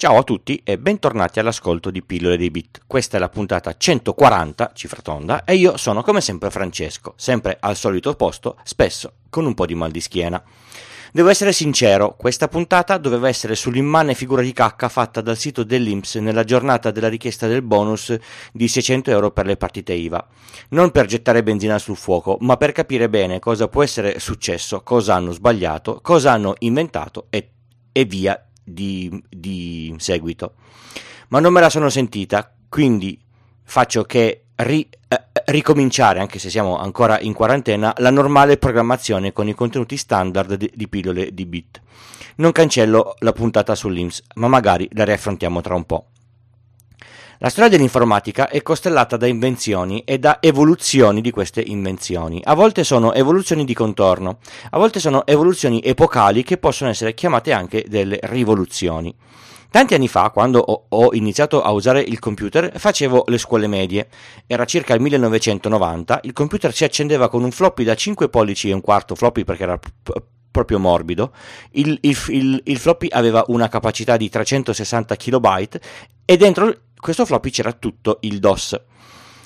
Ciao a tutti e bentornati all'ascolto di Pillole dei Bit. Questa è la puntata 140, cifra tonda, e io sono come sempre Francesco, sempre al solito posto, spesso con un po' di mal di schiena. Devo essere sincero, questa puntata doveva essere sull'immane figura di cacca fatta dal sito dell'Inps nella giornata della richiesta del bonus di 600 euro per le partite IVA. Non per gettare benzina sul fuoco, ma per capire bene cosa può essere successo, cosa hanno sbagliato, cosa hanno inventato e, e via di, di seguito. Ma non me la sono sentita, quindi faccio che ri, eh, ricominciare, anche se siamo ancora in quarantena, la normale programmazione con i contenuti standard di, di pillole di bit. Non cancello la puntata sull'IMS, ma magari la riaffrontiamo tra un po'. La storia dell'informatica è costellata da invenzioni e da evoluzioni di queste invenzioni. A volte sono evoluzioni di contorno, a volte sono evoluzioni epocali che possono essere chiamate anche delle rivoluzioni. Tanti anni fa, quando ho, iniziato a usare il computer, facevo le scuole medie. Era circa il 1990, il computer si accendeva con un floppy da 5 pollici e un quarto floppy perché era proprio morbido. Il, il, il, il floppy aveva una capacità di 360 KB e dentro questo floppy c'era tutto il DOS.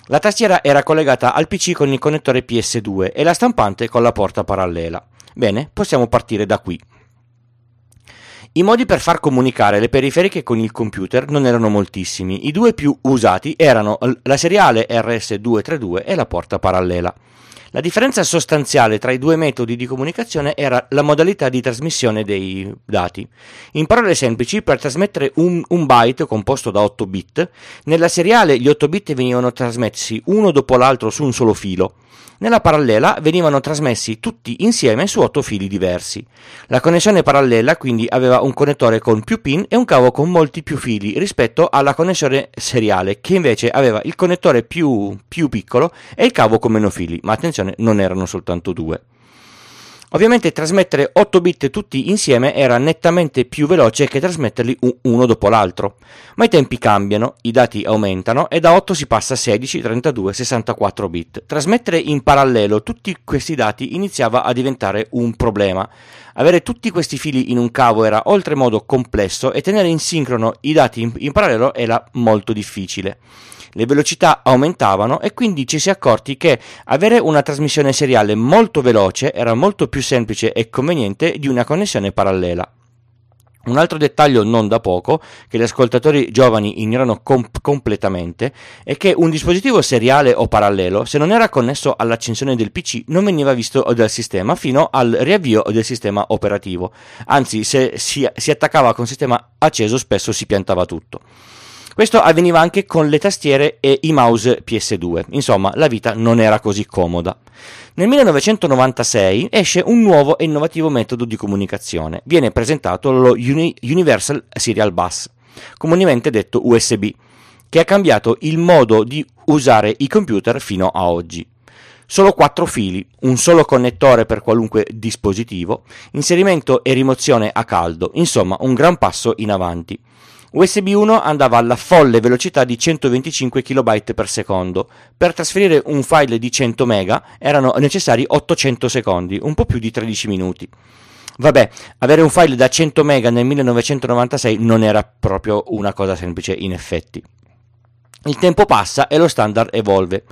La tastiera era collegata al PC con il connettore PS2 e la stampante con la porta parallela. Bene, possiamo partire da qui. I modi per far comunicare le periferiche con il computer non erano moltissimi, i due più usati erano la seriale RS232 e la porta parallela. La differenza sostanziale tra i due metodi di comunicazione era la modalità di trasmissione dei dati. In parole semplici, per trasmettere un, un byte composto da 8 bit, nella seriale gli 8 bit venivano trasmessi uno dopo l'altro su un solo filo. Nella parallela venivano trasmessi tutti insieme su 8 fili diversi. La connessione parallela quindi aveva un connettore con più pin e un cavo con molti più fili rispetto alla connessione seriale che invece aveva il connettore più, più piccolo e il cavo con meno fili, ma attenzione non erano soltanto due. Ovviamente trasmettere 8 bit tutti insieme era nettamente più veloce che trasmetterli uno dopo l'altro, ma i tempi cambiano, i dati aumentano e da 8 si passa a 16, 32, 64 bit. Trasmettere in parallelo tutti questi dati iniziava a diventare un problema. Avere tutti questi fili in un cavo era oltremodo complesso e tenere in sincrono i dati in, in parallelo era molto difficile le velocità aumentavano e quindi ci si è accorti che avere una trasmissione seriale molto veloce era molto più semplice e conveniente di una connessione parallela. Un altro dettaglio non da poco, che gli ascoltatori giovani ignorano comp- completamente, è che un dispositivo seriale o parallelo, se non era connesso all'accensione del PC, non veniva visto dal sistema fino al riavvio del sistema operativo. Anzi, se si, si attaccava con sistema acceso, spesso si piantava tutto. Questo avveniva anche con le tastiere e i mouse PS2, insomma la vita non era così comoda. Nel 1996 esce un nuovo e innovativo metodo di comunicazione, viene presentato lo Uni- Universal Serial Bus, comunemente detto USB, che ha cambiato il modo di usare i computer fino a oggi solo quattro fili, un solo connettore per qualunque dispositivo, inserimento e rimozione a caldo, insomma un gran passo in avanti. USB 1 andava alla folle velocità di 125 KB per secondo. Per trasferire un file di 100 MB erano necessari 800 secondi, un po' più di 13 minuti. Vabbè, avere un file da 100 MB nel 1996 non era proprio una cosa semplice in effetti. Il tempo passa e lo standard evolve.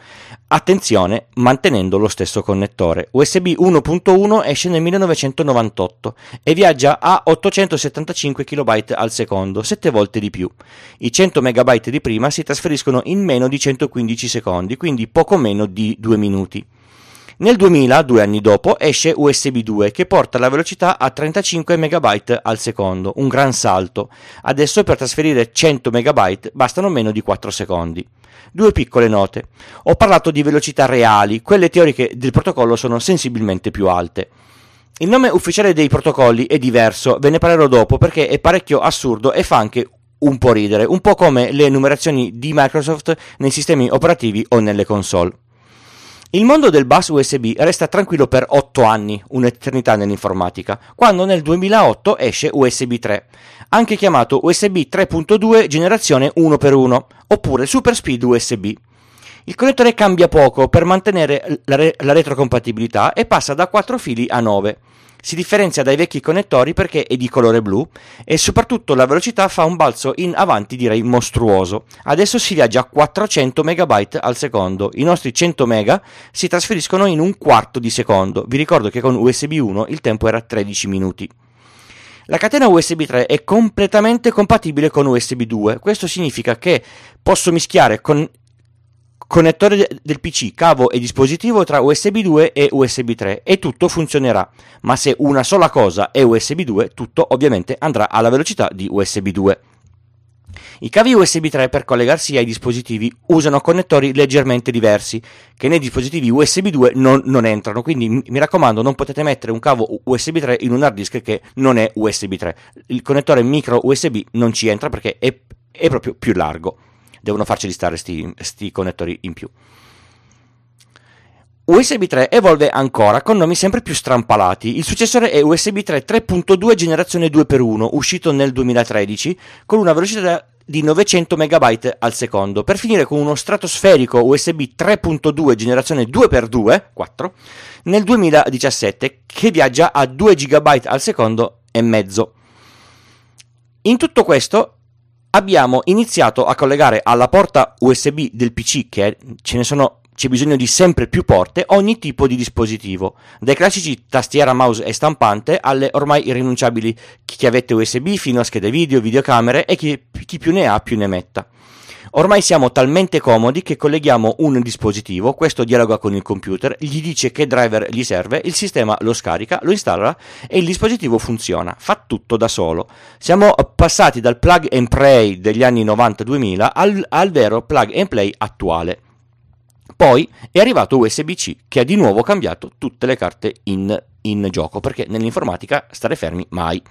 Attenzione, mantenendo lo stesso connettore. USB 1.1 esce nel 1998 e viaggia a 875 KB al secondo, 7 volte di più. I 100 MB di prima si trasferiscono in meno di 115 secondi, quindi poco meno di 2 minuti. Nel 2000, due anni dopo, esce USB 2 che porta la velocità a 35 MB al secondo, un gran salto. Adesso per trasferire 100 MB bastano meno di 4 secondi. Due piccole note. Ho parlato di velocità reali, quelle teoriche del protocollo sono sensibilmente più alte. Il nome ufficiale dei protocolli è diverso, ve ne parlerò dopo perché è parecchio assurdo e fa anche un po' ridere, un po' come le numerazioni di Microsoft nei sistemi operativi o nelle console. Il mondo del bus USB resta tranquillo per 8 anni, un'eternità nell'informatica, quando nel 2008 esce USB 3, anche chiamato USB 3.2 generazione 1x1, oppure Super Speed USB. Il connettore cambia poco per mantenere la, re- la retrocompatibilità e passa da 4 fili a 9. Si differenzia dai vecchi connettori perché è di colore blu e soprattutto la velocità fa un balzo in avanti direi mostruoso. Adesso si viaggia a 400 MB al secondo. I nostri 100 MB si trasferiscono in un quarto di secondo. Vi ricordo che con USB 1 il tempo era 13 minuti. La catena USB 3 è completamente compatibile con USB 2. Questo significa che posso mischiare con connettore del PC, cavo e dispositivo tra USB 2 e USB 3 e tutto funzionerà, ma se una sola cosa è USB 2, tutto ovviamente andrà alla velocità di USB 2. I cavi USB 3 per collegarsi ai dispositivi usano connettori leggermente diversi che nei dispositivi USB 2 non, non, entrano, quindi mi raccomando non potete mettere un cavo USB 3 in un hard disk che non è USB 3. Il connettore micro USB non ci entra perché è, è proprio più largo devono farceli stare questi connettori in più. USB 3 evolve ancora con nomi sempre più strampalati. Il successore è USB 3 3.2 generazione 2x1, uscito nel 2013 con una velocità di 900 MB al secondo, per finire con uno stratosferico USB 3.2 generazione 2x2, 4, nel 2017 che viaggia a 2 GB al secondo e mezzo. In tutto questo abbiamo iniziato a collegare alla porta USB del PC, che ce ne sono c'è bisogno di sempre più porte, ogni tipo di dispositivo, dai classici tastiera, mouse e stampante alle ormai irrinunciabili chiavette USB fino a schede video, videocamere e chi, chi più ne ha più ne metta. Ormai siamo talmente comodi che colleghiamo un dispositivo, questo dialoga con il computer, gli dice che driver gli serve, il sistema lo scarica, lo installa e il dispositivo funziona, fa tutto da solo. Siamo passati dal plug and play degli anni 90-2000 al, al vero plug and play attuale. Poi è arrivato USB-C che ha di nuovo cambiato tutte le carte in, in gioco, perché nell'informatica stare fermi mai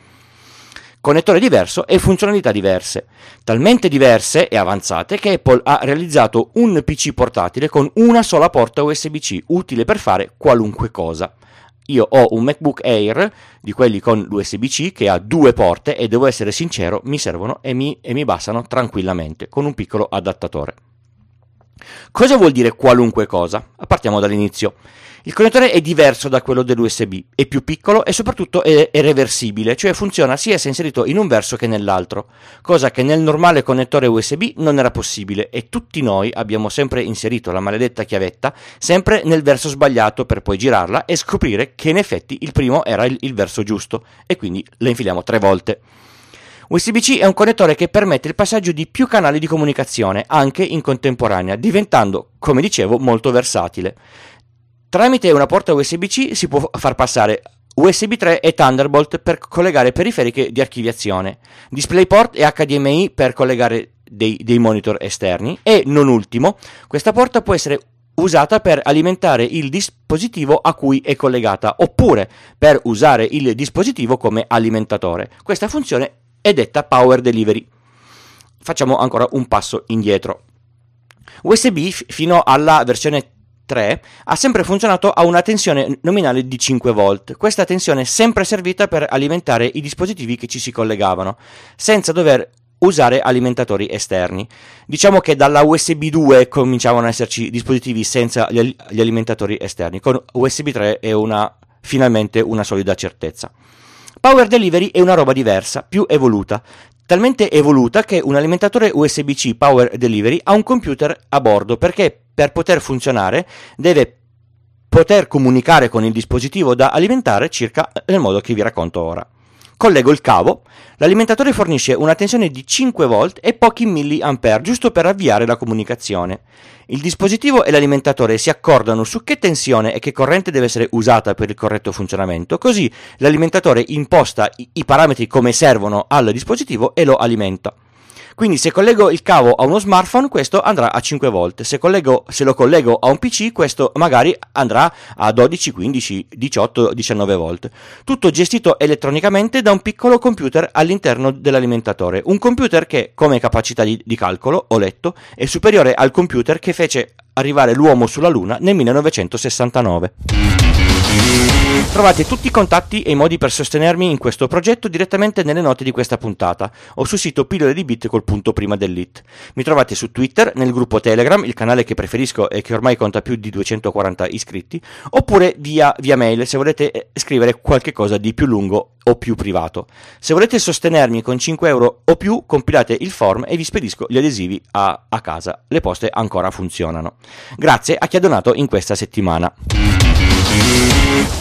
connettore diverso e funzionalità diverse, talmente diverse e avanzate che Apple ha realizzato un PC portatile con una sola porta USB-C, utile per fare qualunque cosa. Io ho un MacBook Air di quelli con l'USB-C che ha due porte e devo essere sincero, mi servono e mi, e mi bastano tranquillamente con un piccolo adattatore. Cosa vuol dire qualunque cosa? Partiamo dall'inizio. Il connettore è diverso da quello dell'USB, è più piccolo e soprattutto è, è, reversibile, cioè funziona sia se inserito in un verso che nell'altro, cosa che nel normale connettore USB non era possibile e tutti noi abbiamo sempre inserito la maledetta chiavetta sempre nel verso sbagliato per poi girarla e scoprire che in effetti il primo era il, il verso giusto e quindi la infiliamo tre volte. USB-C è un connettore che permette il passaggio di più canali di comunicazione, anche in contemporanea, diventando, come dicevo, molto versatile. Tramite una porta USB-C si può far passare USB 3 e Thunderbolt per collegare periferiche di archiviazione, DisplayPort e HDMI per collegare dei, dei, monitor esterni e, non ultimo, questa porta può essere usata per alimentare il dispositivo a cui è collegata oppure per usare il dispositivo come alimentatore. Questa funzione è detta Power Delivery. Facciamo ancora un passo indietro. USB fino alla versione 3 ha sempre funzionato a una tensione nominale di 5 volt. Questa tensione è sempre servita per alimentare i dispositivi che ci si collegavano, senza dover usare alimentatori esterni. Diciamo che dalla USB 2 cominciavano ad esserci dispositivi senza gli, alimentatori esterni, con USB 3 è una, finalmente una solida certezza. Power Delivery è una roba diversa, più evoluta, talmente evoluta che un alimentatore USB-C Power Delivery ha un computer a bordo perché per poter funzionare deve poter comunicare con il dispositivo da alimentare circa nel modo che vi racconto ora. Collego il cavo, l'alimentatore fornisce una tensione di 5 volt e pochi mA giusto per avviare la comunicazione. Il dispositivo e l'alimentatore si accordano su che tensione e che corrente deve essere usata per il corretto funzionamento, così l'alimentatore imposta i parametri come servono al dispositivo e lo alimenta. Quindi se collego il cavo a uno smartphone questo andrà a 5 volt, se, collego, se lo collego a un PC questo magari andrà a 12, 15, 18, 19 volt. Tutto gestito elettronicamente da un piccolo computer all'interno dell'alimentatore. Un computer che come capacità di, di calcolo, ho letto, è superiore al computer che fece arrivare l'uomo sulla Luna nel 1969. Trovate tutti i contatti e i modi per sostenermi in questo progetto direttamente nelle note di questa puntata o sul sito pillole di bit col punto prima dell'it. Mi trovate su Twitter, nel gruppo Telegram, il canale che preferisco e che ormai conta più di 240 iscritti, oppure via, via mail se volete eh, scrivere qualche cosa di più lungo o più privato. Se volete sostenermi con 5 euro o più, compilate il form e vi spedisco gli adesivi a, a casa. Le poste ancora funzionano. Grazie a chi ha donato in questa settimana.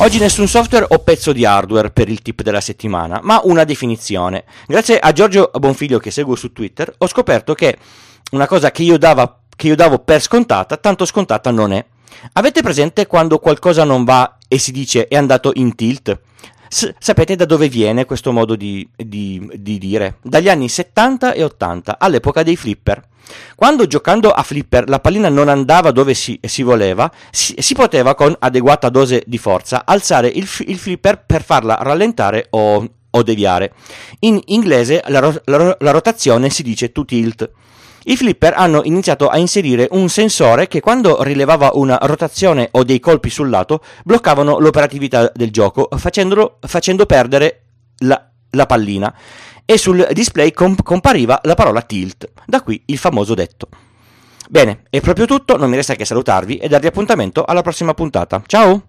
Oggi nessun software o pezzo di hardware per il tip della settimana, ma una definizione. Grazie a Giorgio Bonfiglio che seguo su Twitter, ho scoperto che una cosa che io, dava, che io davo per scontata, tanto scontata non è. Avete presente quando qualcosa non va e si dice è andato in tilt? S- sapete da dove viene questo modo di, di, di dire? Dagli anni 70 e 80, all'epoca dei flipper. Quando giocando a flipper la pallina non andava dove si, si voleva, si, si, poteva con adeguata dose di forza alzare il, il flipper per farla rallentare o, o deviare. In inglese la, la, la rotazione si dice to tilt. I flipper hanno iniziato a inserire un sensore che quando rilevava una rotazione o dei colpi sul lato bloccavano l'operatività del gioco facendo perdere la, la pallina e sul display comp- compariva la parola tilt, da qui il famoso detto. Bene, è proprio tutto, non mi resta che salutarvi e darvi appuntamento alla prossima puntata. Ciao!